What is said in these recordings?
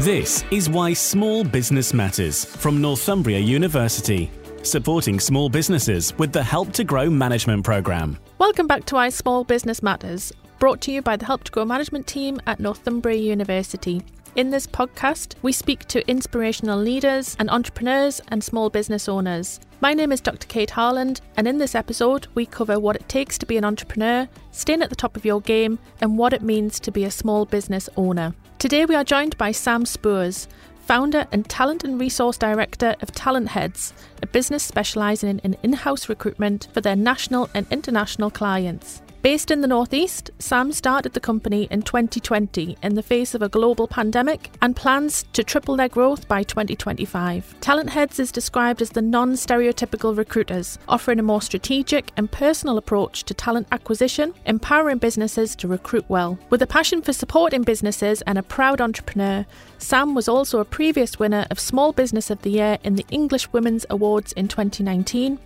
This is why small business matters from Northumbria University, supporting small businesses with the Help to Grow management program. Welcome back to Why Small Business Matters, brought to you by the Help to Grow management team at Northumbria University. In this podcast, we speak to inspirational leaders and entrepreneurs and small business owners. My name is Dr. Kate Harland, and in this episode, we cover what it takes to be an entrepreneur, staying at the top of your game, and what it means to be a small business owner. Today, we are joined by Sam Spoors, founder and talent and resource director of Talentheads, a business specialising in in house recruitment for their national and international clients. Based in the Northeast, Sam started the company in 2020 in the face of a global pandemic and plans to triple their growth by 2025. Talentheads is described as the non stereotypical recruiters, offering a more strategic and personal approach to talent acquisition, empowering businesses to recruit well. With a passion for supporting businesses and a proud entrepreneur, Sam was also a previous winner of Small Business of the Year in the English Women's Awards in 2019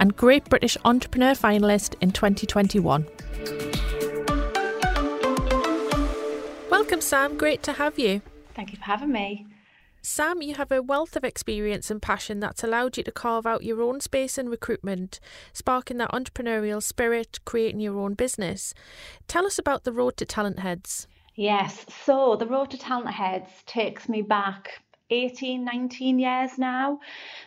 and Great British Entrepreneur finalist in 2021. Welcome, Sam. Great to have you. Thank you for having me. Sam, you have a wealth of experience and passion that's allowed you to carve out your own space in recruitment, sparking that entrepreneurial spirit, creating your own business. Tell us about the road to Talentheads. Yes, so the road to Talentheads takes me back 18, 19 years now.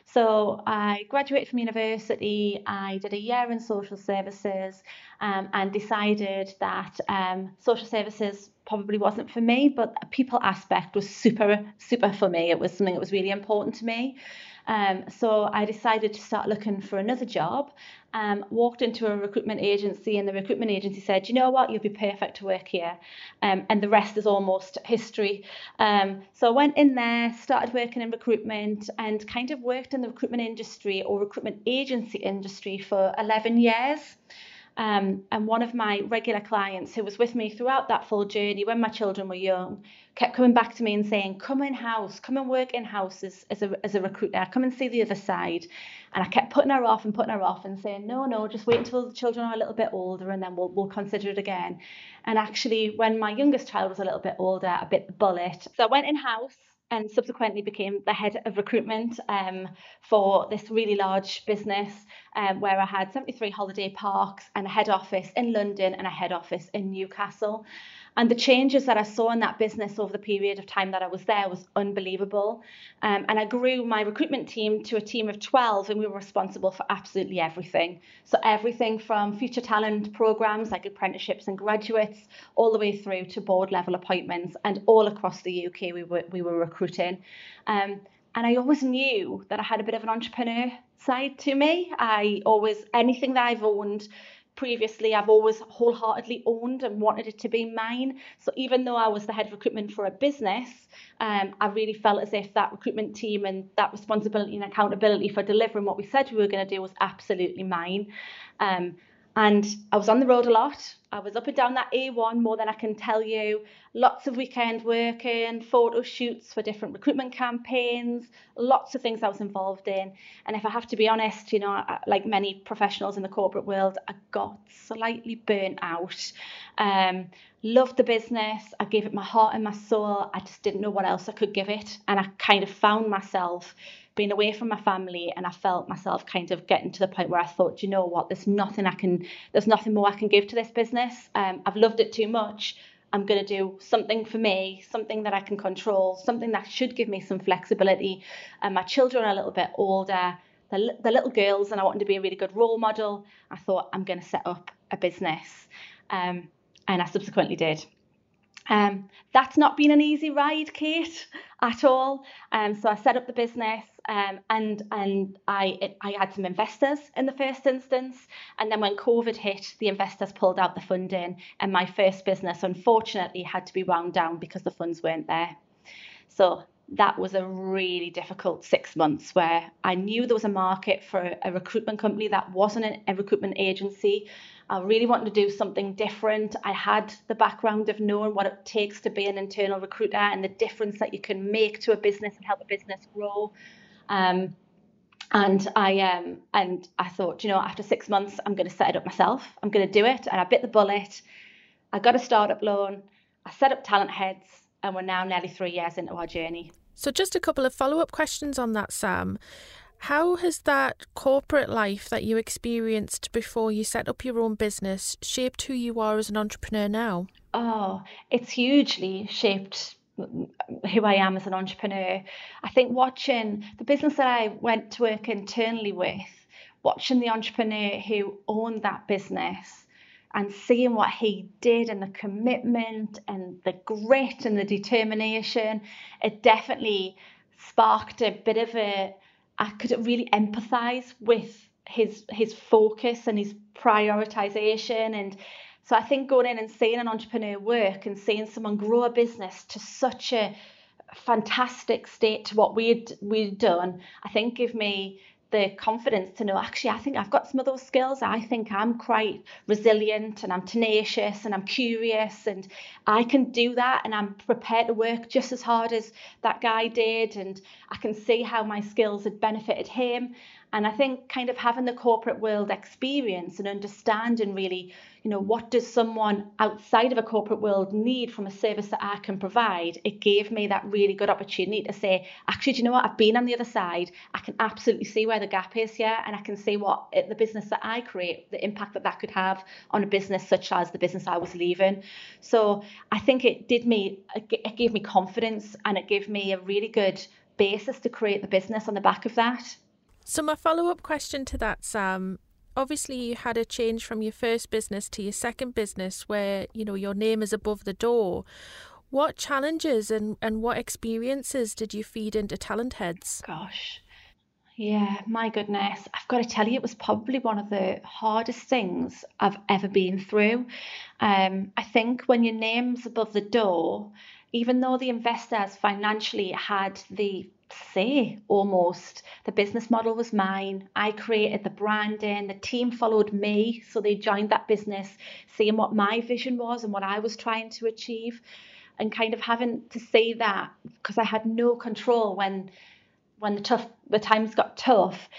So I graduated from university, I did a year in social services um, and decided that um, social services probably wasn't for me, but a people aspect was super, super for me. It was something that was really important to me. Um, so I decided to start looking for another job. Um, walked into a recruitment agency, and the recruitment agency said, "You know what? You'll be perfect to work here." Um, and the rest is almost history. Um, so I went in there, started working in recruitment, and kind of worked in the recruitment industry or recruitment agency industry for 11 years. Um, and one of my regular clients who was with me throughout that full journey when my children were young kept coming back to me and saying, Come in house, come and work in house as, as, a, as a recruiter, come and see the other side. And I kept putting her off and putting her off and saying, No, no, just wait until the children are a little bit older and then we'll, we'll consider it again. And actually, when my youngest child was a little bit older, I bit the bullet. So I went in house and subsequently became the head of recruitment um, for this really large business um, where I had 73 holiday parks and a head office in London and a head office in Newcastle. And the changes that I saw in that business over the period of time that I was there was unbelievable. Um, and I grew my recruitment team to a team of 12, and we were responsible for absolutely everything. So, everything from future talent programs like apprenticeships and graduates, all the way through to board level appointments, and all across the UK, we were, we were recruiting. Um, and I always knew that I had a bit of an entrepreneur side to me. I always, anything that I've owned, previously I've always wholeheartedly owned and wanted it to be mine. So even though I was the head of recruitment for a business, um, I really felt as if that recruitment team and that responsibility and accountability for delivering what we said we were going to do was absolutely mine. Um, and I was on the road a lot. I was up and down that A1 more than I can tell you. Lots of weekend working, photo shoots for different recruitment campaigns, lots of things I was involved in. And if I have to be honest, you know, like many professionals in the corporate world, I got slightly burnt out. Um, loved the business. I gave it my heart and my soul. I just didn't know what else I could give it. And I kind of found myself being away from my family and I felt myself kind of getting to the point where I thought, you know what, there's nothing I can, there's nothing more I can give to this business. Um, I've loved it too much. I'm going to do something for me, something that I can control, something that should give me some flexibility. And my children are a little bit older. They're, they're little girls, and I wanted to be a really good role model. I thought I'm going to set up a business, um, and I subsequently did. Um, that's not been an easy ride, Kate, at all. Um, so I set up the business um, and and I it, I had some investors in the first instance, and then when COVID hit, the investors pulled out the funding, and my first business unfortunately had to be wound down because the funds weren't there. So that was a really difficult six months where I knew there was a market for a recruitment company that wasn't a recruitment agency. I really wanted to do something different. I had the background of knowing what it takes to be an internal recruiter and the difference that you can make to a business and help a business grow. Um, and I um, and I thought, you know, after six months, I'm going to set it up myself. I'm going to do it, and I bit the bullet. I got a startup loan. I set up Talentheads and we're now nearly three years into our journey. So, just a couple of follow up questions on that, Sam. How has that corporate life that you experienced before you set up your own business shaped who you are as an entrepreneur now? Oh, it's hugely shaped who I am as an entrepreneur. I think watching the business that I went to work internally with, watching the entrepreneur who owned that business and seeing what he did and the commitment and the grit and the determination, it definitely sparked a bit of a I could really empathize with his his focus and his prioritization and so I think going in and seeing an entrepreneur work and seeing someone grow a business to such a fantastic state to what we'd we'd done, I think give me the confidence to know actually I think I've got some of those skills. I think I'm quite resilient and I'm tenacious and I'm curious and I can do that and I'm prepared to work just as hard as that guy did and I can see how my skills had benefited him. And I think kind of having the corporate world experience and understanding really you know, what does someone outside of a corporate world need from a service that I can provide? It gave me that really good opportunity to say, actually, do you know what? I've been on the other side. I can absolutely see where the gap is here, and I can see what it, the business that I create, the impact that that could have on a business such as the business I was leaving. So I think it did me, it gave me confidence, and it gave me a really good basis to create the business on the back of that. So my follow up question to that, Sam, obviously you had a change from your first business to your second business where you know your name is above the door. What challenges and, and what experiences did you feed into Talentheads? Gosh. Yeah my goodness. I've got to tell you it was probably one of the hardest things i've ever been through. Um, i think when your name's above the door even though the investors financially had the say almost the business model was mine. I created the branding. The team followed me. So they joined that business seeing what my vision was and what i was trying to achieve and kind of having to say that because i had no control when when the tough the times got tough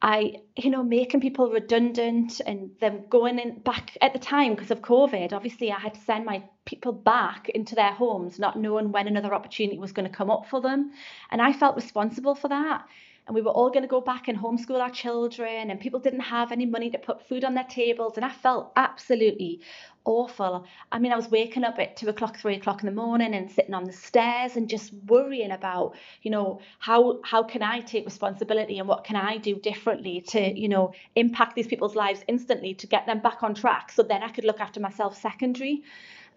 I, you know, making people redundant and them going in back at the time because of COVID. Obviously, I had to send my people back into their homes, not knowing when another opportunity was going to come up for them. And I felt responsible for that and we were all going to go back and homeschool our children and people didn't have any money to put food on their tables and i felt absolutely awful i mean i was waking up at two o'clock three o'clock in the morning and sitting on the stairs and just worrying about you know how how can i take responsibility and what can i do differently to you know impact these people's lives instantly to get them back on track so then i could look after myself secondary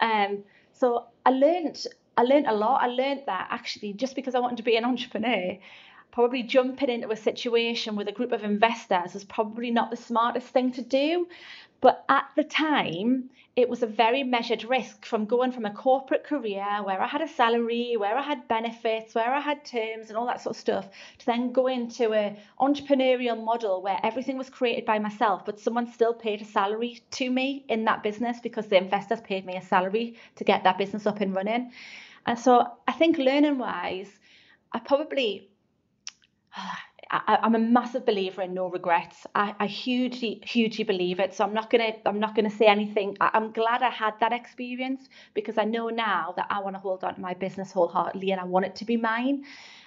um so i learned I learned a lot. I learned that actually just because I wanted to be an entrepreneur, probably jumping into a situation with a group of investors was probably not the smartest thing to do. But at the time, it was a very measured risk from going from a corporate career where I had a salary, where I had benefits, where I had terms and all that sort of stuff, to then go into an entrepreneurial model where everything was created by myself, but someone still paid a salary to me in that business because the investors paid me a salary to get that business up and running. And so I think learning wise, I probably I, am a massive believer in no regrets. I, I, hugely, hugely believe it. So I'm not gonna, I'm not gonna say anything. I, am glad I had that experience because I know now that I want to hold on to my business wholeheartedly and I want it to be mine.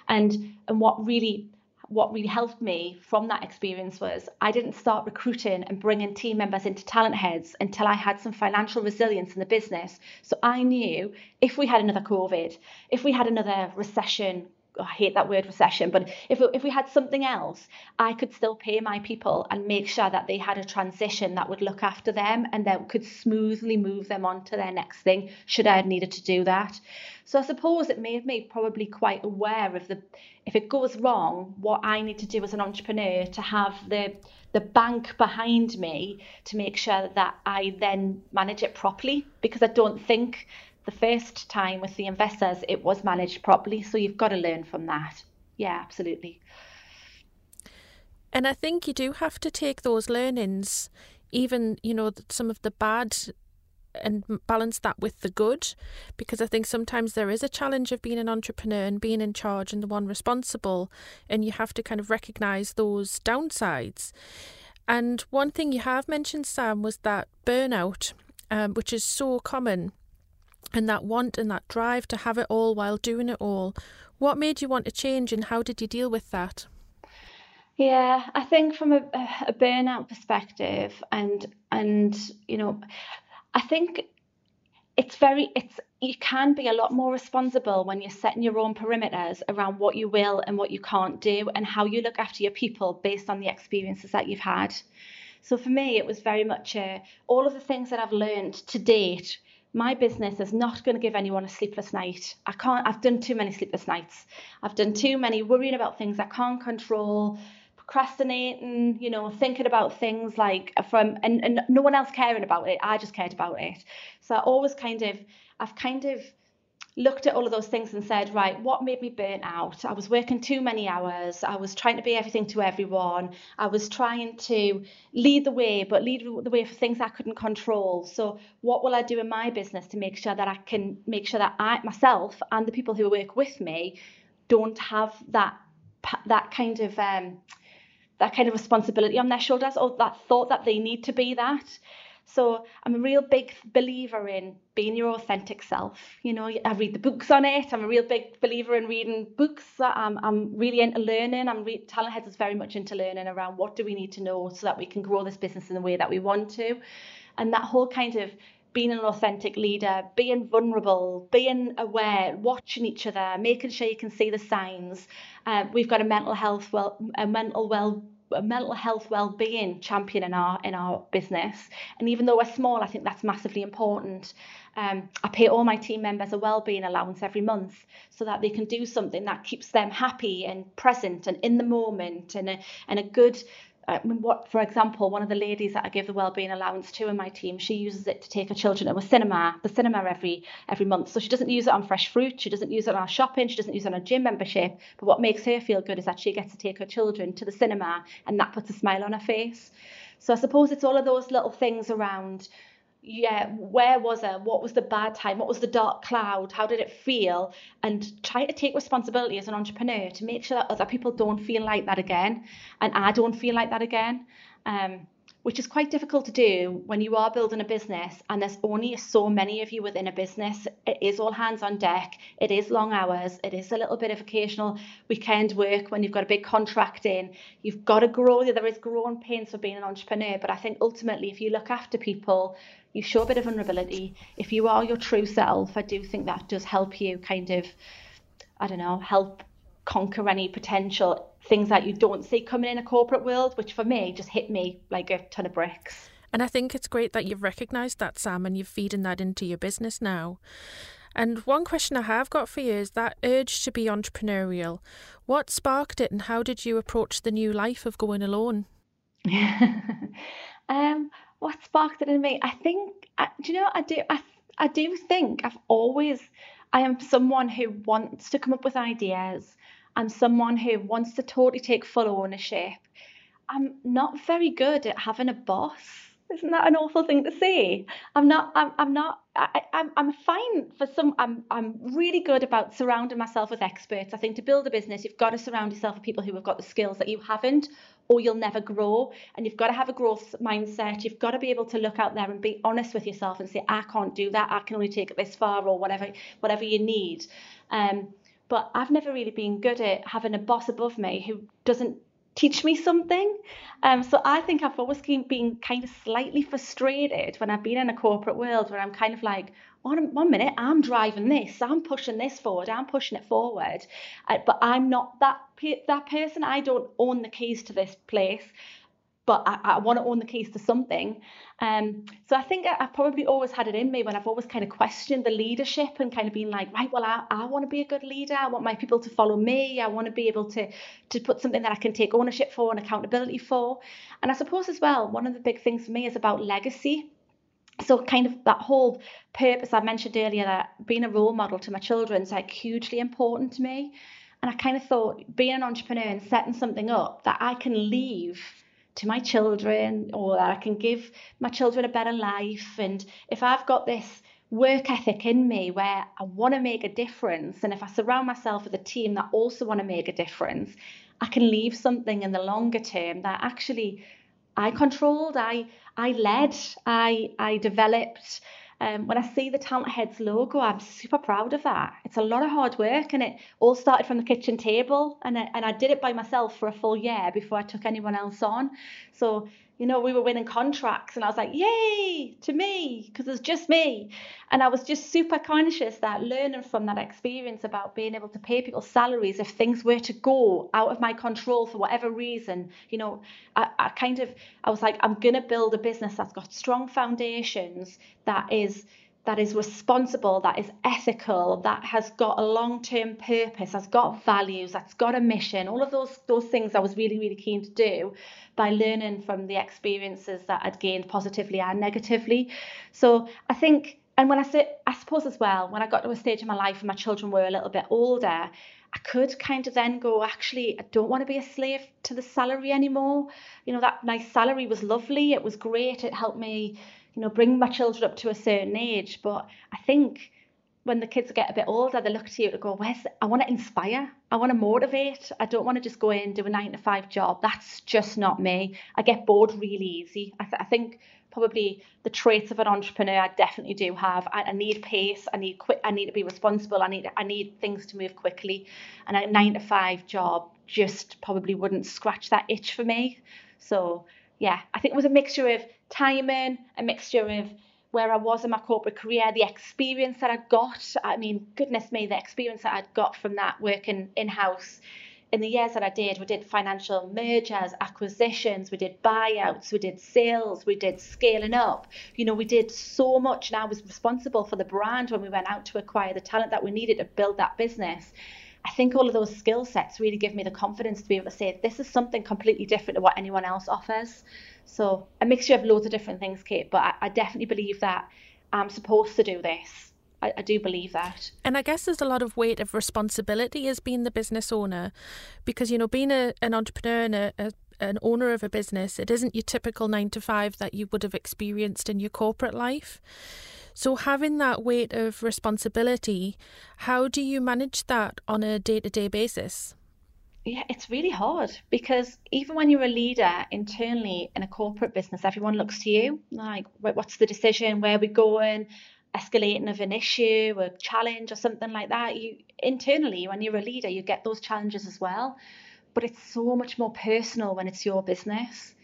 And and what really, what really helped me from that experience was I didn't start recruiting and bringing team members into Talentheads until I had some financial resilience in the business. So I knew if we had another COVID, if we had another recession I hate that word recession, but if, if we had something else, I could still pay my people and make sure that they had a transition that would look after them and that could smoothly move them on to their next thing should I have needed to do that. So I suppose it may have made me probably quite aware of the if it goes wrong, what I need to do as an entrepreneur to have the the bank behind me to make sure that I then manage it properly because I don't think the first time with the investors, it was managed properly. So you've got to learn from that. Yeah, absolutely. And I think you do have to take those learnings, even, you know, some of the bad and balance that with the good because I think sometimes there is a challenge of being an entrepreneur and being in charge and the one responsible and you have to kind of recognize those downsides. And one thing you have mentioned Sam was that burnout um, which is so common and that want and that drive to have it all while doing it all. What made you want to change and how did you deal with that? Yeah, I think from a, a burnout perspective and and you know, I think it's very it's you can be a lot more responsible when you're setting your own perimeters around what you will and what you can't do and how you look after your people based on the experiences that you've had. So for me, it was very much uh, all of the things that I've learned to date. My business is not going to give anyone a sleepless night. I can't. I've done too many sleepless nights. I've done too many worrying about things I can't control procrastinating, you know, thinking about things like from and, and no one else caring about it. I just cared about it. So I always kind of I've kind of looked at all of those things and said, right, what made me burn out? I was working too many hours. I was trying to be everything to everyone. I was trying to lead the way, but lead the way for things I couldn't control. So, what will I do in my business to make sure that I can make sure that I myself and the people who work with me don't have that that kind of um, that kind of responsibility on their shoulders or that thought that they need to be that. So I'm a real big believer in being your authentic self. You know, I read the books on it. I'm a real big believer in reading books. I'm, I'm really into learning. I'm re- Talentheads is very much into learning around what do we need to know so that we can grow this business in the way that we want to. And that whole kind of being an authentic leader, being vulnerable, being aware, watching each other, making sure you can see the signs. Uh, we've got a mental health well, a mental well mental health well-being champion in our in our business. And even though we're small i think that's massively important. Um, i pay all my team members a well-being allowance every month so that they can do something that keeps them happy and present and in the moment and a, and a good I mean, what, for example, one of the ladies that I give the wellbeing allowance to in my team, she uses it to take her children to a cinema, the cinema every every month. So she doesn't use it on fresh fruit, she doesn't use it on our shopping, she doesn't use it on a gym membership. But what makes her feel good is that she gets to take her children to the cinema, and that puts a smile on her face. So I suppose it's all of those little things around yeah, where was I? What was the bad time? What was the dark cloud? How did it feel? And try to take responsibility as an entrepreneur to make sure that other people don't feel like that again, and I don't feel like that again. Um, which is quite difficult to do when you are building a business and there's only so many of you within a business. It is all hands on deck, it is long hours, it is a little bit of occasional weekend work when you've got a big contract in. You've got to grow, there is growing pains for being an entrepreneur, but I think ultimately, if you look after people, you show a bit of vulnerability. If you are your true self, I do think that does help you kind of, I don't know, help conquer any potential things that you don't see coming in a corporate world, which for me just hit me like a ton of bricks. And I think it's great that you've recognised that, Sam, and you're feeding that into your business now. And one question I have got for you is that urge to be entrepreneurial. What sparked it, and how did you approach the new life of going alone? um, what sparked it in me? I think, do you know, I do, I, I do think I've always, I am someone who wants to come up with ideas I'm someone who wants to totally take full ownership. I'm not very good at having a boss. Isn't that an awful thing to say? I'm not. I'm. I'm not. I, I'm. I'm fine for some. I'm. I'm really good about surrounding myself with experts. I think to build a business, you've got to surround yourself with people who have got the skills that you haven't, or you'll never grow. And you've got to have a growth mindset. You've got to be able to look out there and be honest with yourself and say, I can't do that. I can only take it this far, or whatever. Whatever you need. Um but I've never really been good at having a boss above me who doesn't teach me something. Um, so I think I've always been kind of slightly frustrated when I've been in a corporate world where I'm kind of like, one, one minute, I'm driving this, I'm pushing this forward, I'm pushing it forward, uh, but I'm not that that person. I don't own the keys to this place but I, I want to own the keys to something. Um, so I think I, have probably always had it in me when I've always kind of questioned the leadership and kind of been like, right, well, I, I want to be a good leader. I want my people to follow me. I want to be able to to put something that I can take ownership for and accountability for. And I suppose as well, one of the big things for me is about legacy. So kind of that whole purpose I mentioned earlier that being a role model to my children is like hugely important to me. And I kind of thought being an entrepreneur and setting something up that I can leave to my children or that I can give my children a better life. And if I've got this work ethic in me where I want to make a difference, and if I surround myself with a team that also want to make a difference, I can leave something in the longer term that actually I controlled, I I led, I I developed, Um, when I see the Talentheads logo, I'm super proud of that. It's a lot of hard work, and it all started from the kitchen table, and I, and I did it by myself for a full year before I took anyone else on. So you know, we were winning contracts, and I was like, yay to me, because it's just me. And I was just super conscious that learning from that experience about being able to pay people salaries if things were to go out of my control for whatever reason, you know, I, I kind of, I was like, I'm going to build a business that's got strong foundations, that is that is responsible, that is ethical, that has got a long-term purpose, has got values, that's got a mission, all of those those things I was really, really keen to do by learning from the experiences that I'd gained positively and negatively. So I think and when I say I suppose as well, when I got to a stage in my life when my children were a little bit older, I could kind of then go, actually, I don't want to be a slave to the salary anymore. You know, that nice salary was lovely, it was great, it helped me you know, bring my children up to a certain age. But I think when the kids get a bit older, they look to you to go, where's, I want to inspire, I want to motivate. I don't want to just go in and do a nine to five job. That's just not me. I get bored really easy. I, th- I think probably the traits of an entrepreneur I definitely do have. I, I, need pace. I need quick. I need to be responsible. I need I need things to move quickly. And a nine to five job just probably wouldn't scratch that itch for me. So yeah, I think it was a mixture of timing, a mixture of where I was in my corporate career, the experience that I got. I mean, goodness me, the experience that I'd got from that working in house. In the years that I did, we did financial mergers, acquisitions, we did buyouts, we did sales, we did scaling up. You know, we did so much, and I was responsible for the brand when we went out to acquire the talent that we needed to build that business. I think all of those skill sets really give me the confidence to be able to say this is something completely different to what anyone else offers. So a mixture of loads of different things, Kate, but I, I definitely believe that I'm supposed to do this. I, I, do believe that. And I guess there's a lot of weight of responsibility as being the business owner because, you know, being a, an entrepreneur and a, a an owner of a business, it isn't your typical nine to five that you would have experienced in your corporate life. So, having that weight of responsibility, how do you manage that on a day to day basis? Yeah, it's really hard because even when you're a leader internally in a corporate business, everyone looks to you like, what's the decision? Where are we going? Escalating of an issue, a challenge, or something like that. You internally, when you're a leader, you get those challenges as well. But it's so much more personal when it's your business.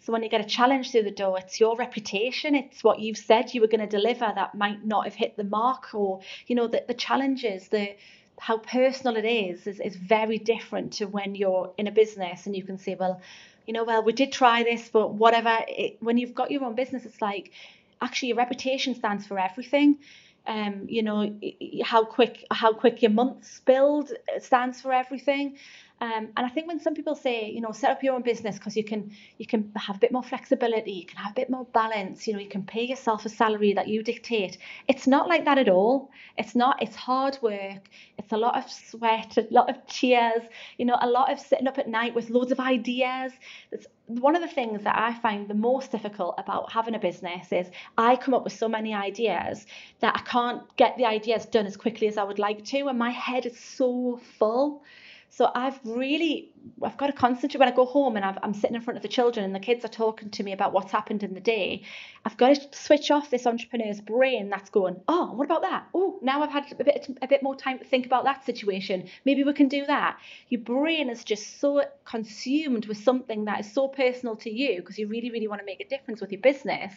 So when you get a challenge through the door, it's your reputation, it's what you've said you were going to deliver that might not have hit the mark, or you know the, the challenges, the how personal it is, is is very different to when you're in a business and you can say, well, you know, well we did try this, but whatever. It, when you've got your own business, it's like actually your reputation stands for everything. Um, you know how quick how quick your months build stands for everything um, and I think when some people say, you know, set up your own business because you can you can have a bit more flexibility, you can have a bit more balance, you know, you can pay yourself a salary that you dictate. It's not like that at all. It's not. It's hard work. It's a lot of sweat, a lot of tears, you know, a lot of sitting up at night with loads of ideas. It's one of the things that I find the most difficult about having a business is I come up with so many ideas that I can't get the ideas done as quickly as I would like to, and my head is so full. So I've really, I've got to concentrate when I go home and i am sitting in front of the children and the kids are talking to me about what's happened in the day. I've got to switch off this entrepreneur's brain that's going, oh, what about that? Oh, now I've had a bit, a bit more time to think about that situation. Maybe we can do that. Your brain is just so consumed with something that is so personal to you because you really, really want to make a difference with your business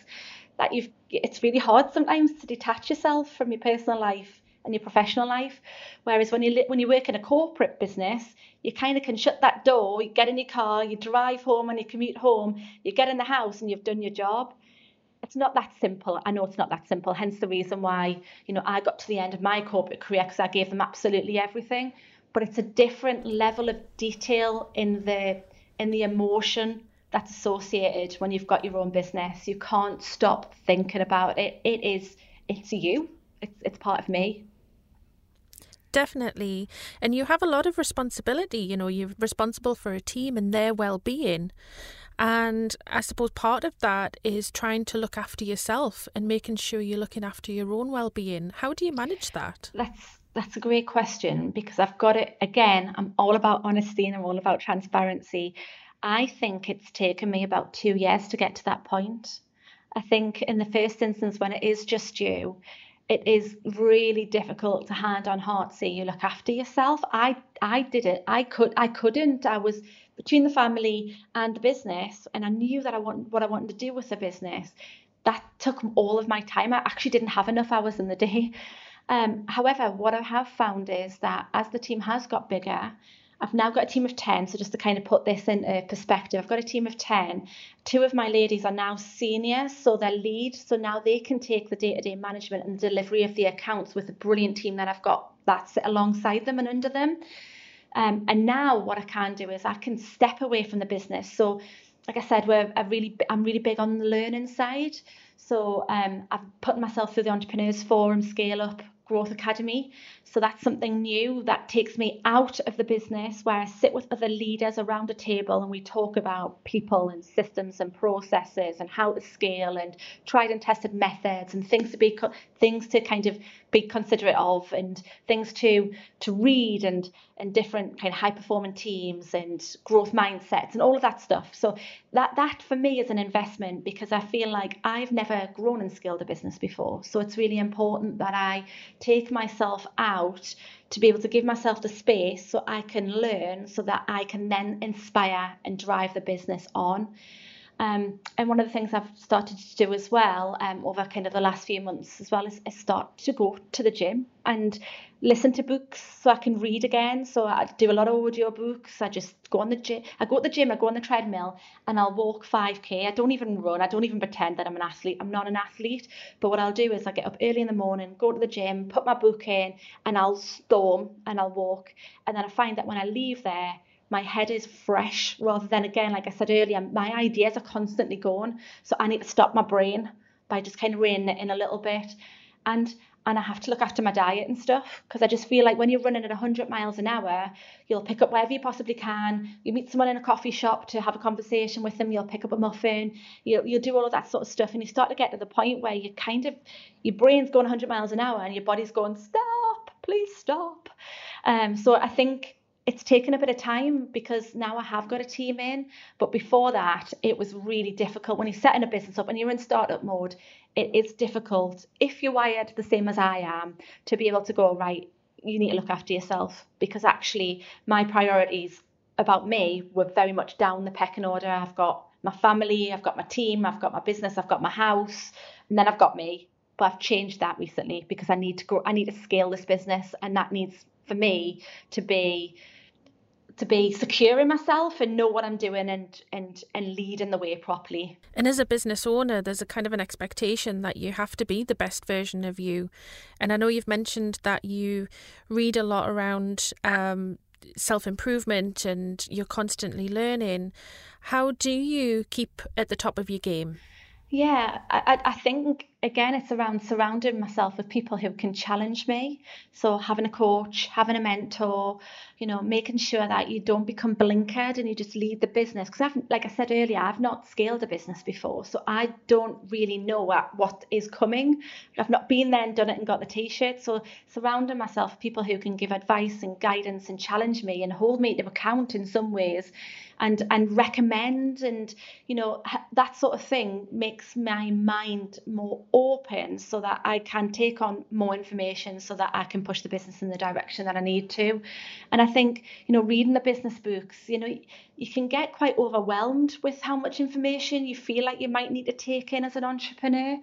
that you've, it's really hard sometimes to detach yourself from your personal life and your professional life. Whereas when you when you work in a corporate business, you kind of can shut that door, you get in your car, you drive home and you commute home, you get in the house and you've done your job. It's not that simple. I know it's not that simple. Hence the reason why you know I got to the end of my corporate career because I gave them absolutely everything. But it's a different level of detail in the in the emotion that's associated when you've got your own business. You can't stop thinking about it. It is it's you. It's it's part of me. Definitely. And you have a lot of responsibility. You know, you're responsible for a team and their well being. And I suppose part of that is trying to look after yourself and making sure you're looking after your own well being. How do you manage that? That's that's a great question because I've got it again. I'm all about honesty and I'm all about transparency. I think it's taken me about two years to get to that point. I think in the first instance, when it is just you, it is really difficult to hand on heart say you look after yourself. I I did it. I could I couldn't. I was between the family and the business, and I knew that I want what I wanted to do with the business. That took all of my time. I actually didn't have enough hours in the day. Um, however, what I have found is that as the team has got bigger, I've now got a team of 10. So, just to kind of put this into perspective, I've got a team of 10. Two of my ladies are now senior, so they're lead. So now they can take the day to day management and delivery of the accounts with a brilliant team that I've got that sit alongside them and under them. Um, and now what I can do is I can step away from the business. So, like I said, we're a really I'm really big on the learning side. So um, I've put myself through the Entrepreneurs Forum Scale Up Growth Academy. So that's something new that takes me out of the business where I sit with other leaders around a table and we talk about people and systems and processes and how to scale and tried and tested methods and things to be things to kind of be considerate of and things to to read and and different kind of high performing teams and growth mindsets and all of that stuff. So that that for me is an investment because I feel like I've never grown and scaled a business before. So it's really important that I take myself out to be able to give myself the space so I can learn so that I can then inspire and drive the business on. Um, and one of the things I've started to do as well um, over kind of the last few months as well is, is, start to go to the gym and listen to books so I can read again. So I do a lot of audio books. I just go on the gym. I go to the gym. I go on the treadmill and I'll walk 5k. I don't even run. I don't even pretend that I'm an athlete. I'm not an athlete. But what I'll do is I get up early in the morning, go to the gym, put my book in, and I'll storm and I'll walk. And then I find that when I leave there my head is fresh rather than again like i said earlier my ideas are constantly going so i need to stop my brain by just kind of reining it in a little bit and and I have to look after my diet and stuff because I just feel like when you're running at 100 miles an hour, you'll pick up whatever you possibly can. You meet someone in a coffee shop to have a conversation with them, you'll pick up a muffin, you'll, you'll do all of that sort of stuff. And you start to get to the point where you kind of, your brain's going 100 miles an hour and your body's going, stop, please stop. Um, so I think it's taken a bit of time because now I have got a team in. But before that, it was really difficult. When you're setting a business up and you're in startup mode, it is difficult if you're wired the same as I am to be able to go, right, you need to look after yourself because actually my priorities about me were very much down the pecking order. I've got my family, I've got my team, I've got my business, I've got my house, and then I've got me. But I've changed that recently because I need to grow, I need to scale this business, and that needs for me to be to be secure in myself and know what I'm doing and and and lead in the way properly. And as a business owner, there's a kind of an expectation that you have to be the best version of you. And I know you've mentioned that you read a lot around um, self improvement and you're constantly learning. How do you keep at the top of your game? Yeah, I, I think again, it's around surrounding myself with people who can challenge me. So having a coach, having a mentor, you know, making sure that you don't become blinkered and you just lead the business. Because I've, like I said earlier, I've not scaled a business before, so I don't really know what, what is coming. I've not been there and done it and got the t-shirt. So surrounding myself with people who can give advice and guidance and challenge me and hold me to account in some ways and and recommend and you know that sort of thing makes my mind more open so that I can take on more information so that I can push the business in the direction that I need to. And I think, you know, reading the business books, you know, you can get quite overwhelmed with how much information you feel like you might need to take in as an entrepreneur.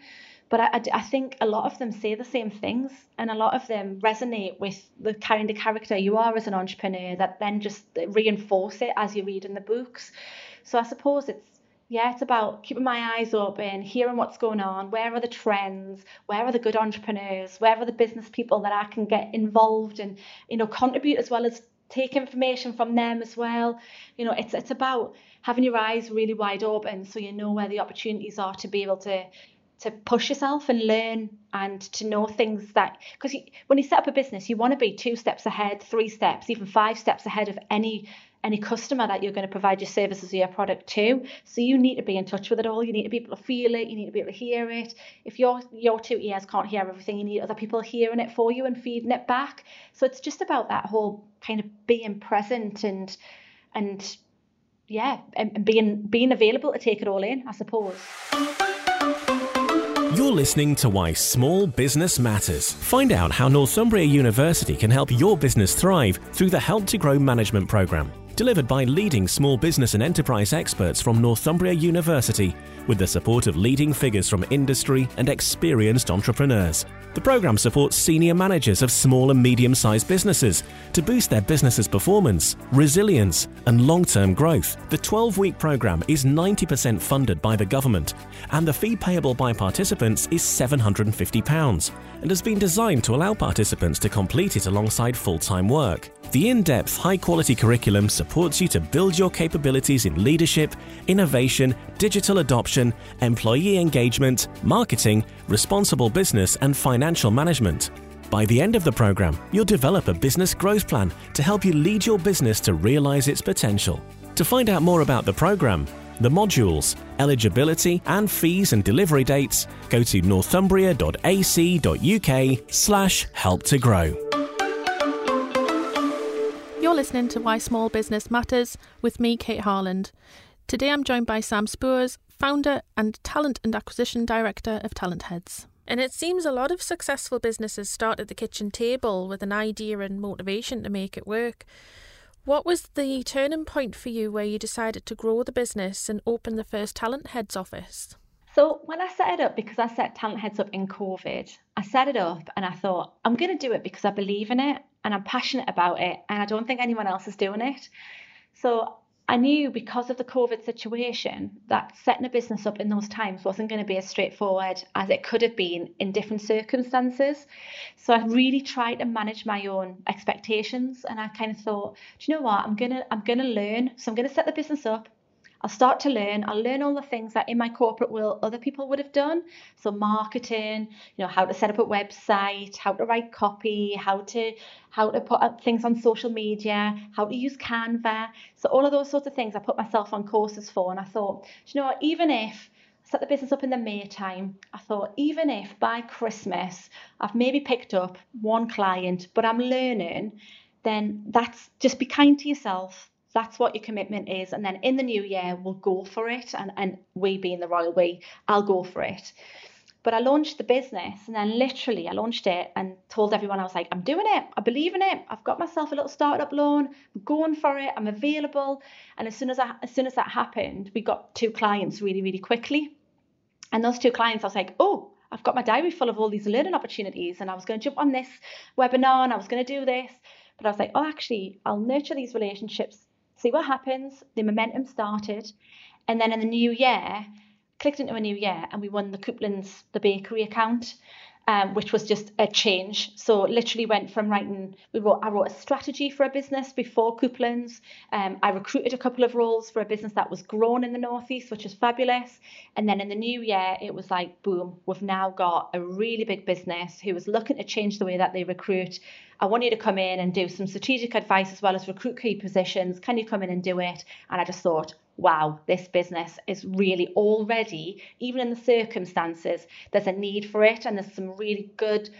But I, I think a lot of them say the same things, and a lot of them resonate with the kind of character you are as an entrepreneur that then just reinforce it as you read in the books. So I suppose it's yeah, it's about keeping my eyes open, hearing what's going on, where are the trends, where are the good entrepreneurs, where are the business people that I can get involved and, you know, contribute as well as take information from them as well. You know, it's it's about having your eyes really wide open so you know where the opportunities are to be able to to push yourself and learn and to know things that because when you set up a business you want to be two steps ahead three steps even five steps ahead of any any customer that you're going to provide your services or your product to. So you need to be in touch with it all. You need to be able to feel it. You need to be able to hear it. If your your two ears can't hear everything, you need other people hearing it for you and feeding it back. So it's just about that whole kind of being present and and yeah, and being being available to take it all in, I suppose. You're listening to Why Small Business Matters. Find out how Northumbria University can help your business thrive through the Help to Grow Management Programme. Delivered by leading small business and enterprise experts from Northumbria University, with the support of leading figures from industry and experienced entrepreneurs. The program supports senior managers of small and medium sized businesses to boost their business's performance, resilience, and long term growth. The 12 week program is 90% funded by the government, and the fee payable by participants is £750 and has been designed to allow participants to complete it alongside full time work. The in depth, high quality curriculum supports you to build your capabilities in leadership, innovation, digital adoption, employee engagement, marketing, responsible business, and financial management. By the end of the program, you'll develop a business growth plan to help you lead your business to realize its potential. To find out more about the program, the modules, eligibility, and fees and delivery dates, go to northumbria.ac.uk slash help to grow. Listening to Why Small Business Matters with me, Kate Harland. Today I'm joined by Sam Spoors, founder and talent and acquisition director of Talentheads. And it seems a lot of successful businesses start at the kitchen table with an idea and motivation to make it work. What was the turning point for you where you decided to grow the business and open the first Talentheads office? So when I set it up, because I set Talentheads up in COVID, I set it up and I thought, I'm going to do it because I believe in it and I'm passionate about it and I don't think anyone else is doing it. So I knew because of the COVID situation that setting a business up in those times wasn't going to be as straightforward as it could have been in different circumstances. So I really tried to manage my own expectations and I kind of thought, do you know what? I'm gonna I'm gonna learn. So I'm gonna set the business up. I'll start to learn. I'll learn all the things that in my corporate world other people would have done. So marketing, you know, how to set up a website, how to write copy, how to how to put up things on social media, how to use Canva. So all of those sorts of things I put myself on courses for. And I thought, you know even if I set the business up in the May time, I thought even if by Christmas I've maybe picked up one client, but I'm learning, then that's just be kind to yourself that's what your commitment is. And then in the new year, we'll go for it. And, and we being the royal we, I'll go for it. But I launched the business and then literally I launched it and told everyone I was like, I'm doing it. I believe in it. I've got myself a little startup loan. I'm going for it. I'm available. And as soon as I, as soon as that happened, we got two clients really, really quickly. And those two clients, I was like, oh, I've got my diary full of all these learning opportunities and I was going to jump on this webinar and I was going to do this. But I was like, oh, actually, I'll nurture these relationships see what happens. The momentum started. And then in the new year, clicked into a new year and we won the Cooplands, the bakery account, um, which was just a change. So literally went from writing, we wrote, I wrote a strategy for a business before Cooplands. Um, I recruited a couple of roles for a business that was grown in the Northeast, which is fabulous. And then in the new year, it was like, boom, we've now got a really big business who was looking to change the way that they recruit I want you to come in and do some strategic advice as well as recruit key positions. Can you come in and do it? And I just thought, wow, this business is really already, even in the circumstances, there's a need for it. And there's some really good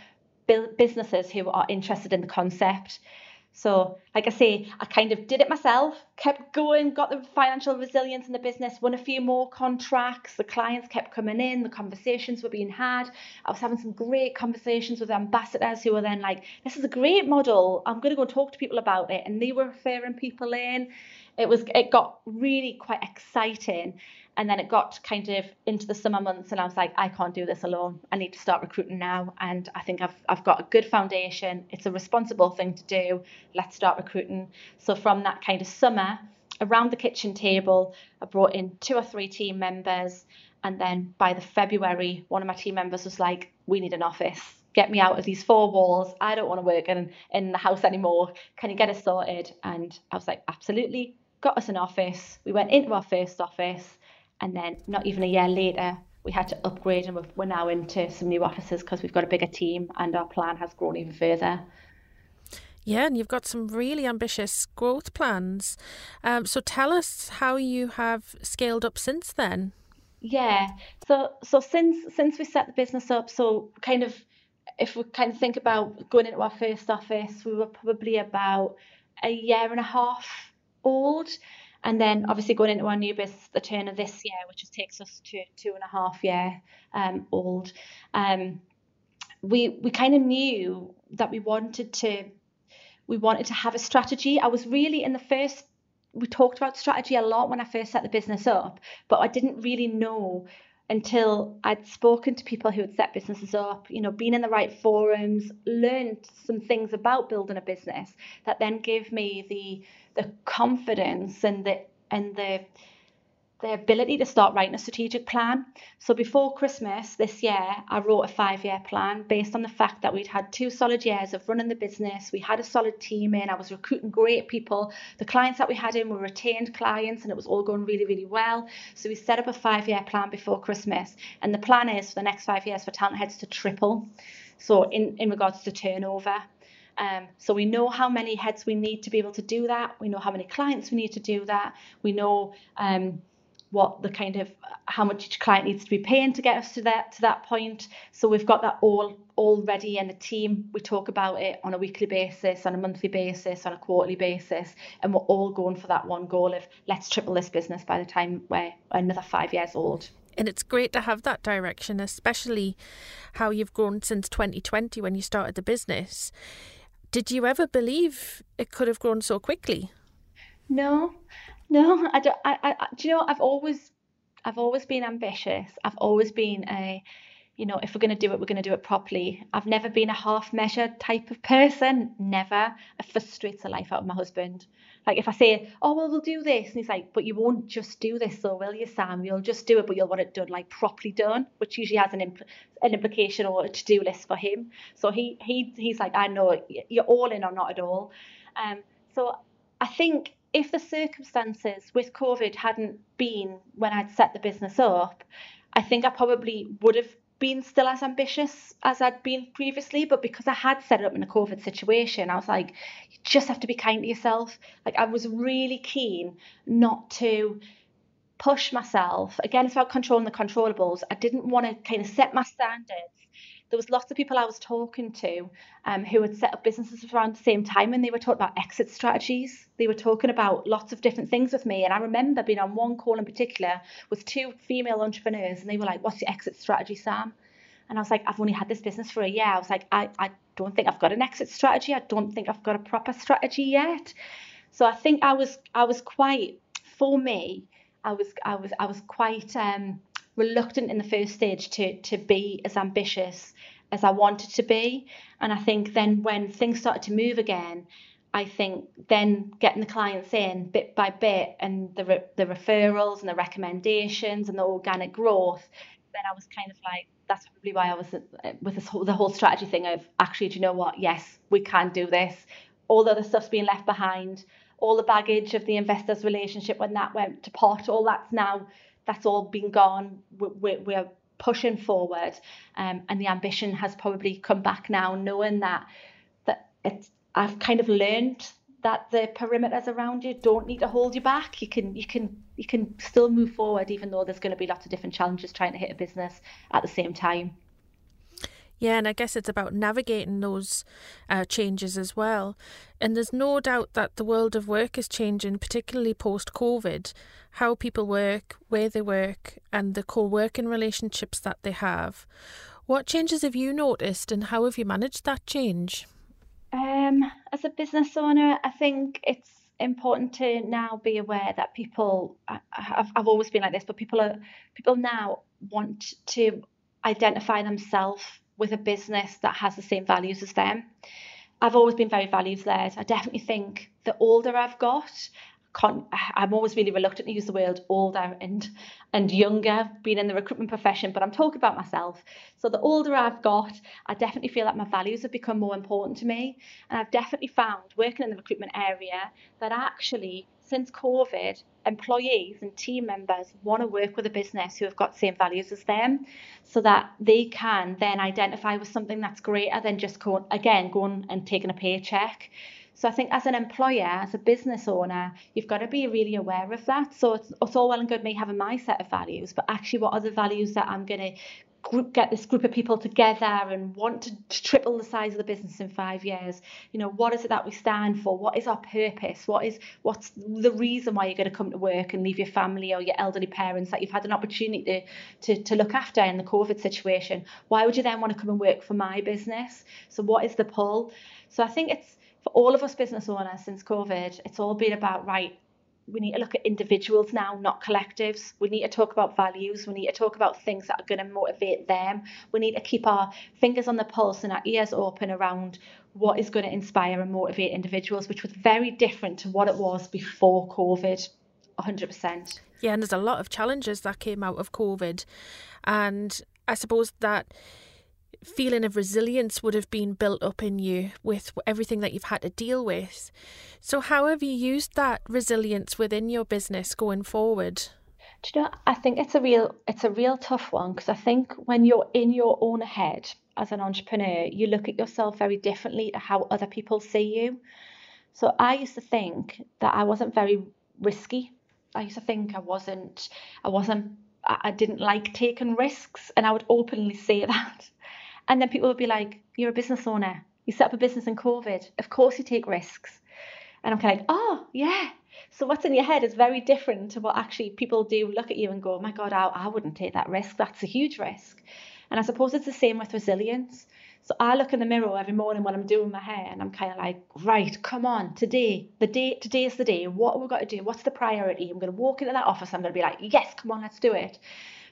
businesses who are interested in the concept. So, like I say, I kind of did it myself, kept going, got the financial resilience in the business, won a few more contracts. The clients kept coming in, the conversations were being had. I was having some great conversations with ambassadors who were then like, This is a great model. I'm going to go talk to people about it. And they were referring people in. It was, it got really quite exciting. And then it got kind of into the summer months, and I was like, I can't do this alone. I need to start recruiting now. And I think I've, I've got a good foundation. It's a responsible thing to do. Let's start recruiting. So, from that kind of summer, around the kitchen table, I brought in two or three team members. And then by the February, one of my team members was like, We need an office. Get me out of these four walls. I don't want to work in, in the house anymore. Can you get us sorted? And I was like, Absolutely. Got us an office. We went into our first office and then not even a year later, we had to upgrade and we're now into some new offices because we've got a bigger team and our plan has grown even further. Yeah, and you've got some really ambitious growth plans. Um, so tell us how you have scaled up since then. Yeah, so so since since we set the business up, so kind of if we kind of think about going into our first office, we were probably about a year and a half old. And then obviously going into our new business the turn of this year, which just takes us to two and a half year um, old. Um, we we kind of knew that we wanted to we wanted to have a strategy. I was really in the first we talked about strategy a lot when I first set the business up, but I didn't really know until I'd spoken to people who had set businesses up, you know, been in the right forums, learned some things about building a business that then gave me the the confidence and the and the the ability to start writing a strategic plan. So before Christmas this year, I wrote a five year plan based on the fact that we'd had two solid years of running the business. We had a solid team in, I was recruiting great people. The clients that we had in were retained clients and it was all going really, really well. So we set up a five year plan before Christmas. And the plan is for the next five years for Talentheads to triple. So in, in regards to turnover. Um, so we know how many heads we need to be able to do that. We know how many clients we need to do that. We know um, what the kind of how much each client needs to be paying to get us to that to that point. So we've got that all all ready and the team we talk about it on a weekly basis, on a monthly basis, on a quarterly basis, and we're all going for that one goal of let's triple this business by the time we're another five years old. And it's great to have that direction, especially how you've grown since 2020 when you started the business. Did you ever believe it could have grown so quickly? No, no, I don't. I, I, do you know? I've always, I've always been ambitious. I've always been a, you know, if we're going to do it, we're going to do it properly. I've never been a half measure type of person. Never. It frustrates the life out of my husband. Like if I say, oh well, we'll do this, and he's like, but you won't just do this, though, will you, Sam? You'll just do it, but you'll want it done like properly done, which usually has an impl- an implication or a to do list for him. So he he he's like, I know you're all in or not at all. Um, so I think if the circumstances with COVID hadn't been when I'd set the business up, I think I probably would have been still as ambitious as I'd been previously. But because I had set it up in a COVID situation, I was like, you just have to be kind to yourself. Like I was really keen not to push myself. Again, it's about controlling the controllables. I didn't want to kind of set my standards there was lots of people I was talking to um, who had set up businesses around the same time and they were talking about exit strategies. They were talking about lots of different things with me. And I remember being on one call in particular with two female entrepreneurs and they were like, What's your exit strategy, Sam? And I was like, I've only had this business for a year. I was like, I, I don't think I've got an exit strategy. I don't think I've got a proper strategy yet. So I think I was I was quite for me, I was I was I was quite um reluctant in the first stage to to be as ambitious as I wanted to be. And I think then when things started to move again, I think then getting the clients in bit by bit and the re- the referrals and the recommendations and the organic growth, then I was kind of like that's probably why I was uh, with this whole, the whole strategy thing of actually, do you know what? Yes, we can do this. All the other stuff's been left behind. All the baggage of the investors' relationship when that went to pot, all that's now that's all been gone. We're, we're pushing forward, um, and the ambition has probably come back now, knowing that that it's. I've kind of learned that the perimeters around you don't need to hold you back. You can you can you can still move forward, even though there's going to be lots of different challenges trying to hit a business at the same time. Yeah, and I guess it's about navigating those uh, changes as well. And there's no doubt that the world of work is changing, particularly post COVID. How people work, where they work, and the co working relationships that they have. What changes have you noticed, and how have you managed that change? Um, as a business owner, I think it's important to now be aware that people. I've, I've always been like this, but people are people now want to identify themselves with a business that has the same values as them. I've always been very values led. I definitely think the older I've got, I'm always really reluctant to use the word older and and younger, being in the recruitment profession, but I'm talking about myself. So the older I've got, I definitely feel that my values have become more important to me. And I've definitely found working in the recruitment area that actually since COVID, employees and team members want to work with a business who have got same values as them so that they can then identify with something that's greater than just going, again, going and taking a paycheck. So I think as an employer, as a business owner, you've got to be really aware of that. So it's, it's all well and good me having my set of values, but actually what are the values that I'm going to group get this group of people together and want to, to, triple the size of the business in five years. You know what is it that we stand for? What is our purpose? What is what's the reason why you're going to come to work and leave your family or your elderly parents that you've had an opportunity to, to, to look after in the covid situation? Why would you then want to come and work for my business? So what is the pull? So i think it's for all of us business owners since covid it's all been about right we need to look at individuals now, not collectives. We need to talk about values. We need to talk about things that are going to motivate them. We need to keep our fingers on the pulse and our ears open around what is going to inspire and motivate individuals, which was very different to what it was before COVID. 100%. Yeah, and there's a lot of challenges that came out of COVID. And I suppose that feeling of resilience would have been built up in you with everything that you've had to deal with. So, how have you used that resilience within your business going forward? Do you know? I think it's a real it's a real tough one because I think when you're in your own head as an entrepreneur, you look at yourself very differently to how other people see you. So I used to think that I wasn't very risky. I used to think I wasn't I wasn't I didn't like taking risks and I would openly say that. And then people would be like, You're a business owner. You set up a business in COVID. Of course you take risks. And I'm kind of like, Oh, yeah. So what's in your head is very different to what actually people do look at you and go, oh my God, I, I wouldn't take that risk. That's a huge risk. And I suppose it's the same with resilience. So I look in the mirror every morning when I'm doing my hair and I'm kind of like, right, come on, today, the day, today is the day. What have we got to do? What's the priority? I'm going to walk into that office. I'm going to be like, yes, come on, let's do it.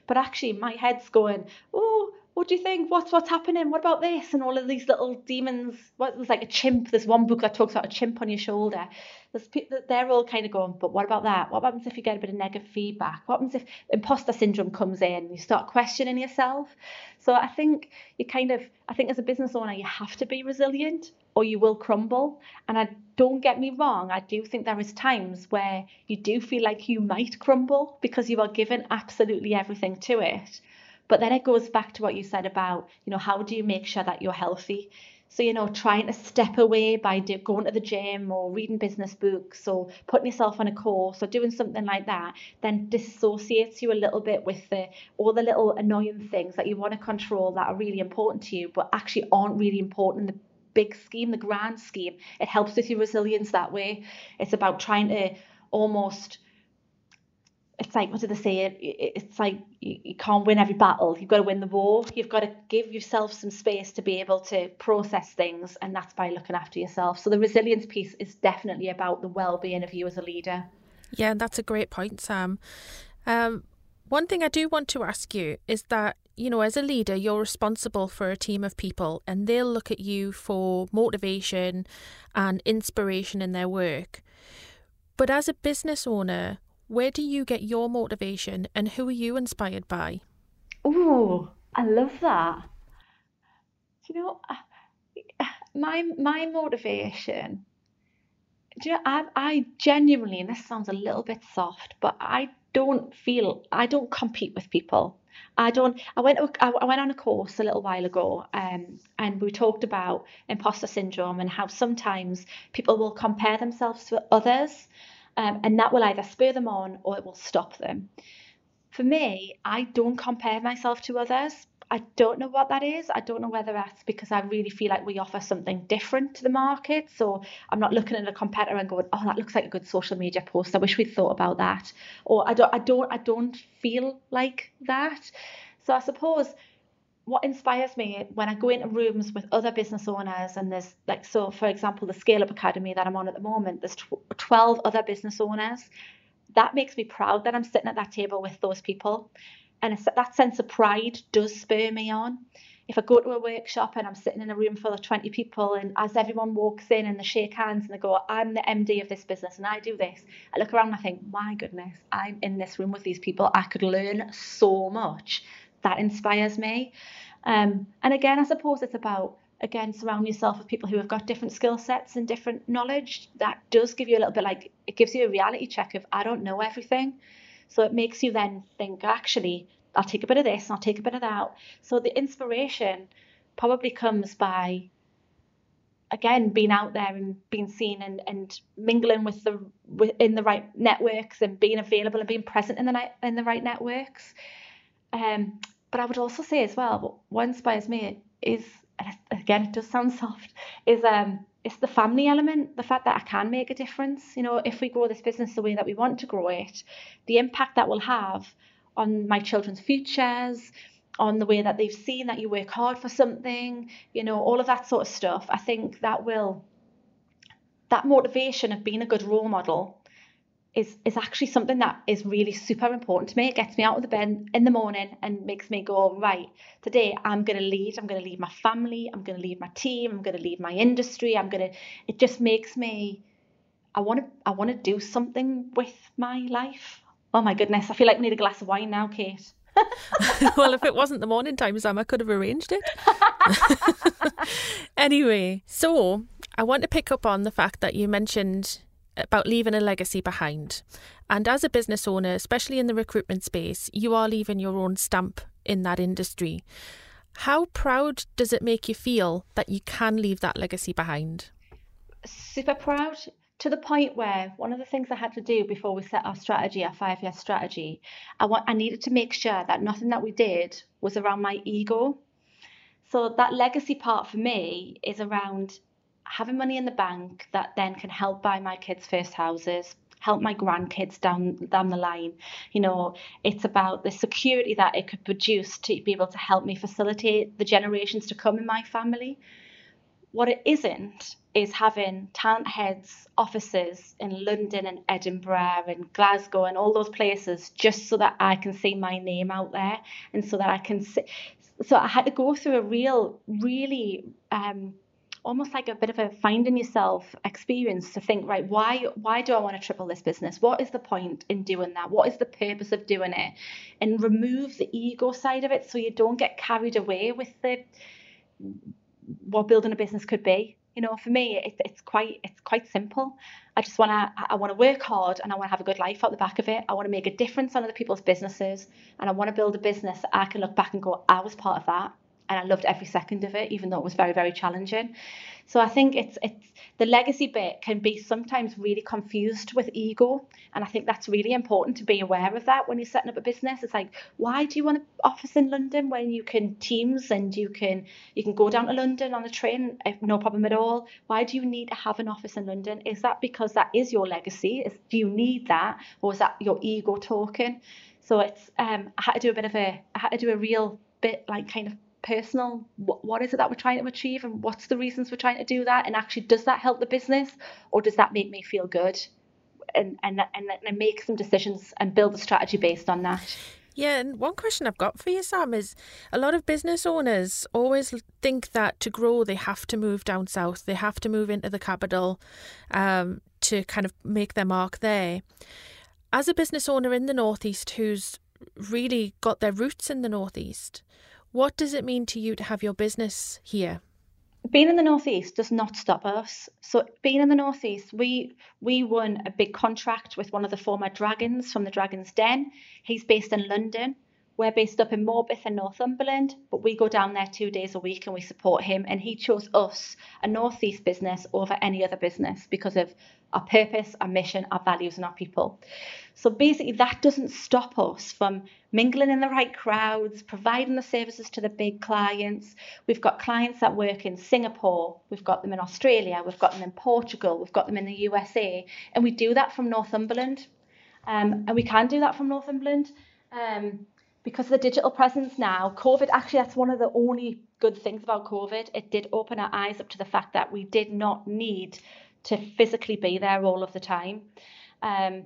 But actually, my head's going, oh, what do you think? What's what's happening? What about this? And all of these little demons. What was like a chimp? There's one book that talks about a chimp on your shoulder. There's, they're all kind of going, but what about that? What happens if you get a bit of negative feedback? What happens if imposter syndrome comes in you start questioning yourself? So I think you kind of, I think as a business owner, you have to be resilient or you will crumble. And I don't get me wrong, I do think there is times where you do feel like you might crumble because you are given absolutely everything to it. But then it goes back to what you said about, you know, how do you make sure that you're healthy? So, you know, trying to step away by do, going to the gym or reading business books or putting yourself on a course or doing something like that, then disassociates you a little bit with the all the little annoying things that you want to control that are really important to you, but actually aren't really important in the big scheme, the grand scheme. It helps with your resilience that way. It's about trying to almost it's like what do they say? It's like you, can't win every battle. You've got to win the war. You've got to give yourself some space to be able to process things, and that's by looking after yourself. So the resilience piece is definitely about the well-being of you as a leader. Yeah, and that's a great point, Sam. Um, one thing I do want to ask you is that you know, as a leader, you're responsible for a team of people, and they'll look at you for motivation and inspiration in their work. But as a business owner, where do you get your motivation and who are you inspired by? Oh, I love that. You know, my my motivation. Do you know, I, I genuinely, and this sounds a little bit soft, but I don't feel I don't compete with people. I don't. I went. I went on a course a little while ago, um, and we talked about imposter syndrome and how sometimes people will compare themselves to others, um, and that will either spur them on or it will stop them. For me, I don't compare myself to others. I don't know what that is. I don't know whether that's because I really feel like we offer something different to the market. So I'm not looking at a competitor and going, "Oh, that looks like a good social media post. I wish we'd thought about that." Or I don't, I don't, I don't feel like that. So I suppose what inspires me when I go into rooms with other business owners, and there's like, so for example, the Scale Up Academy that I'm on at the moment, there's 12 other business owners. That makes me proud that I'm sitting at that table with those people. And that sense of pride does spur me on. If I go to a workshop and I'm sitting in a room full of 20 people, and as everyone walks in and they shake hands and they go, I'm the MD of this business and I do this, I look around and I think, my goodness, I'm in this room with these people. I could learn so much that inspires me. Um, and again, I suppose it's about again surround yourself with people who have got different skill sets and different knowledge. That does give you a little bit like it gives you a reality check of I don't know everything. So it makes you then think actually I'll take a bit of this I'll take a bit of that. So the inspiration probably comes by again being out there and being seen and, and mingling with the in the right networks and being available and being present in the in the right networks um, but I would also say as well, what inspires me is, again, it does sound soft, is um, it's the family element, the fact that I can make a difference. You know, if we grow this business the way that we want to grow it, the impact that will have on my children's futures, on the way that they've seen that you work hard for something, you know, all of that sort of stuff. I think that will, that motivation of being a good role model is is actually something that is really super important to me. It gets me out of the bed in the morning and makes me go, right, today I'm gonna lead, I'm gonna lead my family, I'm gonna lead my team, I'm gonna lead my industry, I'm gonna it just makes me I wanna I wanna do something with my life. Oh my goodness, I feel like we need a glass of wine now, Kate. well, if it wasn't the morning time, Sam, I could have arranged it. anyway, so I want to pick up on the fact that you mentioned about leaving a legacy behind. And as a business owner, especially in the recruitment space, you are leaving your own stamp in that industry. How proud does it make you feel that you can leave that legacy behind? Super proud to the point where one of the things I had to do before we set our strategy, our five year strategy, I, want, I needed to make sure that nothing that we did was around my ego. So that legacy part for me is around having money in the bank that then can help buy my kids' first houses, help my grandkids down down the line. You know, it's about the security that it could produce to be able to help me facilitate the generations to come in my family. What it isn't is having Talentheads offices in London and Edinburgh and Glasgow and all those places just so that I can see my name out there and so that I can see. So I had to go through a real, really um, almost like a bit of a finding yourself experience to think right why why do i want to triple this business? What is the point in doing that? What is the purpose of doing it? And remove the ego side of it so you don't get carried away with the what building a business could be. You know for me it, it's quite it's quite simple. I just want to i want to work hard and i want to have a good life out the back of it. I want to make a difference on other people's businesses and i want to build a business. That i can look back and go i was part of that and I loved every second of it, even though it was very, very challenging. So I think it's it's the legacy bit can be sometimes really confused with ego, and I think that's really important to be aware of that when you're setting up a business. It's like, why do you want an office in London when you can Teams and you can you can go down to London on the train, eh, no problem at all? Why do you need to have an office in London? Is that because that is your legacy? Is, do you need that, or is that your ego talking? So it's um, I had to do a bit of a I had to do a real bit like kind of personal what, what is it that we're trying to achieve and what's the reasons we're trying to do that? And actually does that help the business or does that make me feel good? And and and, and make some decisions and build a strategy based on that. Yeah, and one question I've got for you, Sam, is a lot of business owners always think that to grow they have to move down south, they have to move into the capital um, to kind of make their mark there. As a business owner in the northeast who's really got their roots in the northeast, what does it mean to you to have your business here? Being in the northeast does not stop us. So being in the northeast, we we won a big contract with one of the former dragons from the Dragon's Den. He's based in London. We're based up in Morpeth in Northumberland, but we go down there two days a week and we support him. And he chose us, a Northeast business, over any other business because of our purpose, our mission, our values, and our people. So basically, that doesn't stop us from mingling in the right crowds, providing the services to the big clients. We've got clients that work in Singapore, we've got them in Australia, we've got them in Portugal, we've got them in the USA, and we do that from Northumberland. Um, and we can do that from Northumberland. Um, because of the digital presence now, COVID actually that's one of the only good things about COVID. It did open our eyes up to the fact that we did not need to physically be there all of the time. Um,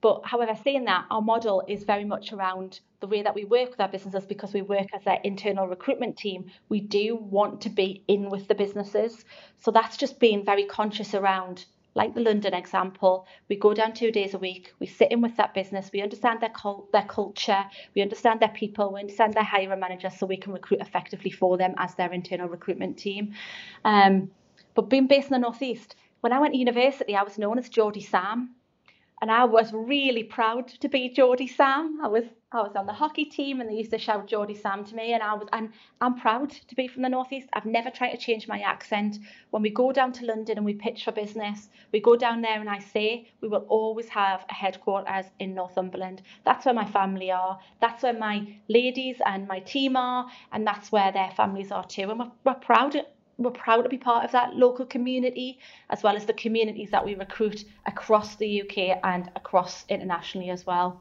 but however, saying that, our model is very much around the way that we work with our businesses because we work as their internal recruitment team. We do want to be in with the businesses. So that's just being very conscious around like the London example, we go down two days a week, we sit in with that business, we understand their cult, their culture, we understand their people, we understand their hiring manager, so we can recruit effectively for them as their internal recruitment team. Um, but being based in the northeast, when I went to university, I was known as Geordie Sam. and I was really proud to be Geordie Sam. I was I was on the hockey team and they used to shout Geordie Sam to me and I was and I'm proud to be from the northeast. I've never tried to change my accent. When we go down to London and we pitch for business, we go down there and I say we will always have a headquarters in Northumberland. That's where my family are. That's where my ladies and my team are and that's where their families are too. And we're, we're proud we're proud to be part of that local community as well as the communities that we recruit across the UK and across internationally as well.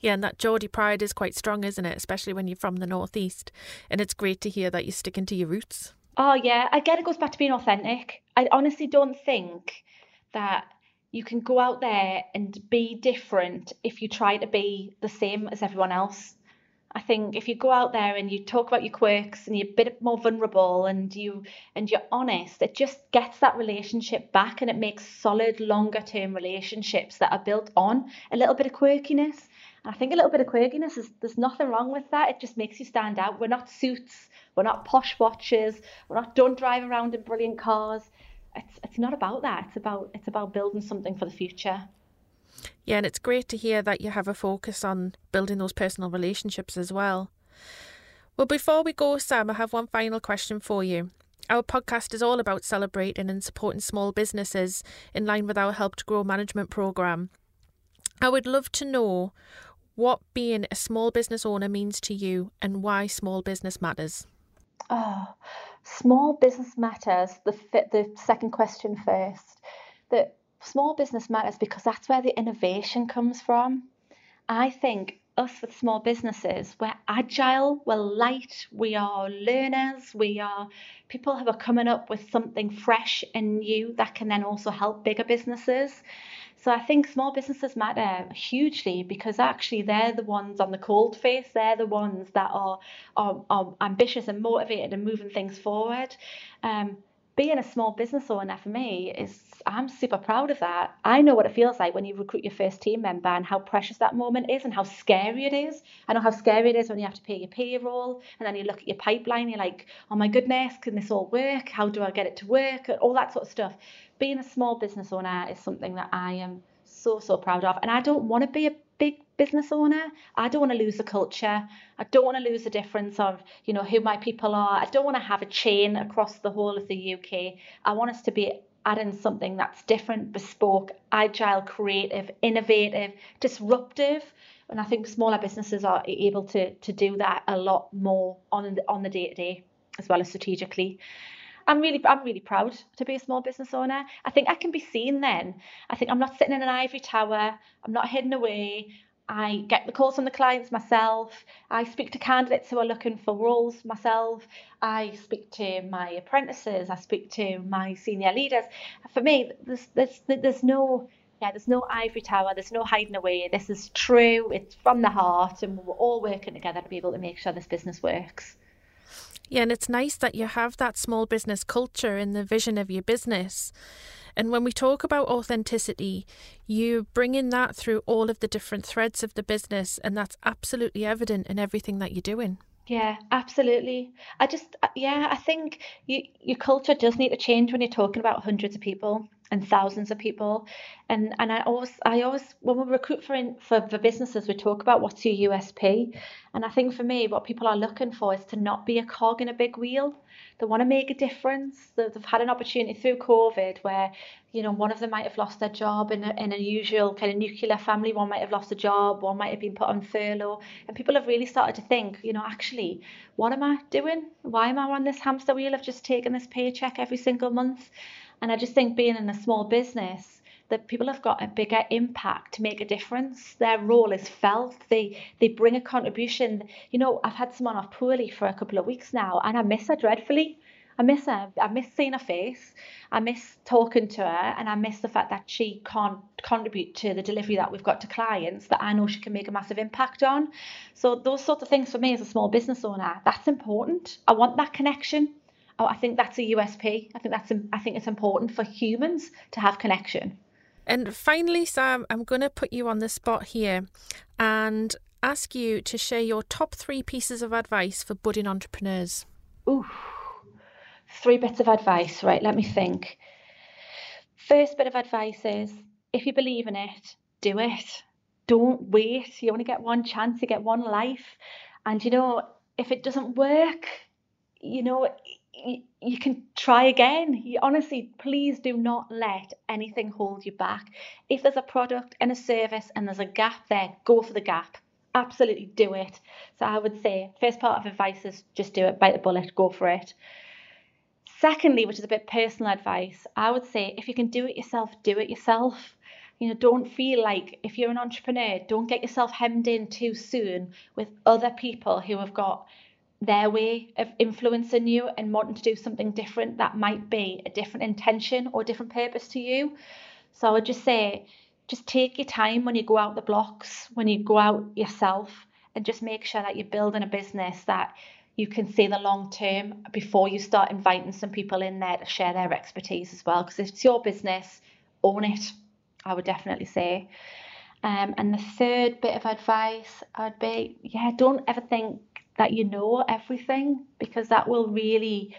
Yeah, and that Geordie pride is quite strong, isn't it? Especially when you're from the northeast, and it's great to hear that you're sticking to your roots. Oh yeah, again, it goes back to being authentic. I honestly don't think that you can go out there and be different if you try to be the same as everyone else. I think if you go out there and you talk about your quirks and you're a bit more vulnerable and you and you're honest, it just gets that relationship back and it makes solid longer term relationships that are built on a little bit of quirkiness. And I think a little bit of quirkiness is there's nothing wrong with that. It just makes you stand out. We're not suits, we're not posh watches, we're not don't drive around in brilliant cars. It's it's not about that. It's about it's about building something for the future. Yeah, and it's great to hear that you have a focus on building those personal relationships as well. Well, before we go, Sam, I have one final question for you. Our podcast is all about celebrating and supporting small businesses in line with our Help to Grow management program. I would love to know what being a small business owner means to you and why small business matters. Oh, small business matters. The the second question first. That small business matters because that's where the innovation comes from. I think us with small businesses, we're agile, we're light, we are learners, we are people who are coming up with something fresh and new that can then also help bigger businesses. So I think small businesses matter hugely because actually they're the ones on the cold face. They're the ones that are are, are ambitious and motivated and moving things forward. Um, being a small business owner for me is I'm super proud of that. I know what it feels like when you recruit your first team member and how precious that moment is and how scary it is. I know how scary it is when you have to pay your payroll and then you look at your pipeline, you're like, oh my goodness, can this all work? How do I get it to work? All that sort of stuff. Being a small business owner is something that I am so, so proud of. And I don't want to be a big business owner. I don't want to lose the culture. I don't want to lose the difference of, you know, who my people are. I don't want to have a chain across the whole of the UK. I want us to be adding something that's different, bespoke, agile, creative, innovative, disruptive. And I think smaller businesses are able to to do that a lot more on on the day to day as well as strategically. I'm really I'm really proud to be a small business owner. I think I can be seen then. I think I'm not sitting in an ivory tower. I'm not hidden away. I get the calls from the clients myself. I speak to candidates who are looking for roles myself. I speak to my apprentices. I speak to my senior leaders. For me, there's there's there's no yeah, there's no ivory tower. There's no hiding away. This is true. It's from the heart, and we're all working together to be able to make sure this business works. Yeah, and it's nice that you have that small business culture in the vision of your business. And when we talk about authenticity, you bring in that through all of the different threads of the business, and that's absolutely evident in everything that you're doing. Yeah, absolutely. I just, yeah, I think you, your culture does need to change when you're talking about hundreds of people and thousands of people. And and I always I always when we recruit for in, for, for businesses we talk about what's your USP. And I think for me what people are looking for is to not be a cog in a big wheel. They want to make a difference. They've had an opportunity through COVID where, you know, one of them might have lost their job in a, in a usual kind of nuclear family. One might have lost a job. One might have been put on furlough. And people have really started to think, you know, actually, what am I doing? Why am I on this hamster wheel of just taking this paycheck every single month? And I just think being in a small business, that people have got a bigger impact to make a difference. Their role is felt. They they bring a contribution. You know, I've had someone off poorly for a couple of weeks now, and I miss her dreadfully. I miss her. I miss seeing her face. I miss talking to her, and I miss the fact that she can't contribute to the delivery that we've got to clients that I know she can make a massive impact on. So those sorts of things for me as a small business owner, that's important. I want that connection. Oh, I think that's a USP. I think that's I think it's important for humans to have connection. And finally, Sam, I'm going to put you on the spot here and ask you to share your top three pieces of advice for budding entrepreneurs. Ooh, three bits of advice. Right, let me think. First bit of advice is if you believe in it, do it. Don't wait. You only get one chance, you get one life. And you know, if it doesn't work, you know, you, you can try again. You, honestly, please do not let anything hold you back. If there's a product and a service and there's a gap there, go for the gap. Absolutely do it. So I would say, first part of advice is just do it, bite the bullet, go for it. Secondly, which is a bit personal advice, I would say if you can do it yourself, do it yourself. You know, don't feel like if you're an entrepreneur, don't get yourself hemmed in too soon with other people who have got their way of influencing you and wanting to do something different that might be a different intention or different purpose to you. So I would just say, just take your time when you go out the blocks, when you go out yourself, and just make sure that you're building a business that you can see the long term before you start inviting some people in there to share their expertise as well. Because if it's your business, own it. I would definitely say. Um, and the third bit of advice I'd be, yeah, don't ever think that you know everything because that will really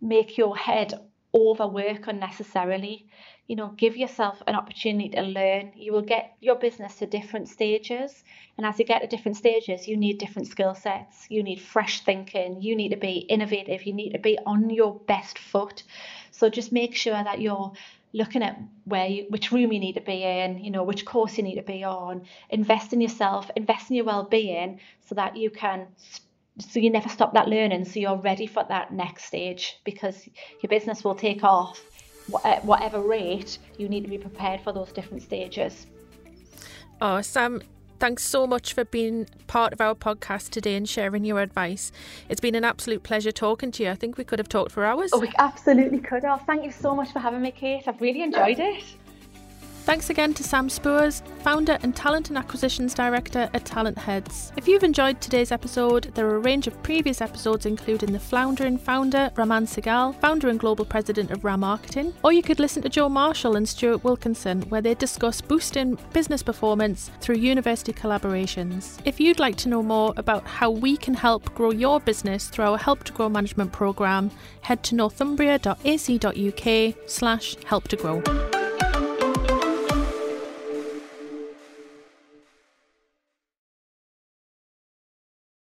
make your head overwork unnecessarily. You know, give yourself an opportunity to learn. You will get your business to different stages. And as you get to different stages, you need different skill sets. You need fresh thinking. You need to be innovative. You need to be on your best foot. So just make sure that you're looking at where you, which room you need to be in, you know, which course you need to be on, invest in yourself, invest in your well-being so that you can so you never stop that learning so you're ready for that next stage because your business will take off at whatever rate you need to be prepared for those different stages. Oh, Sam, Thanks so much for being part of our podcast today and sharing your advice. It's been an absolute pleasure talking to you. I think we could have talked for hours. Oh, we absolutely could have. Thank you so much for having me, Kate. I've really enjoyed it. Thanks again to Sam Spoors, founder and talent and acquisitions director at Talentheads. If you've enjoyed today's episode, there are a range of previous episodes, including the Floundering founder, Raman Sehgal, founder and global president of Ramarketing, or you could listen to Joe Marshall and Stuart Wilkinson, where they discuss boosting business performance through university collaborations. If you'd like to know more about how we can help grow your business through our Help to Grow management program, head to northumbria.ac.uk slash help to grow.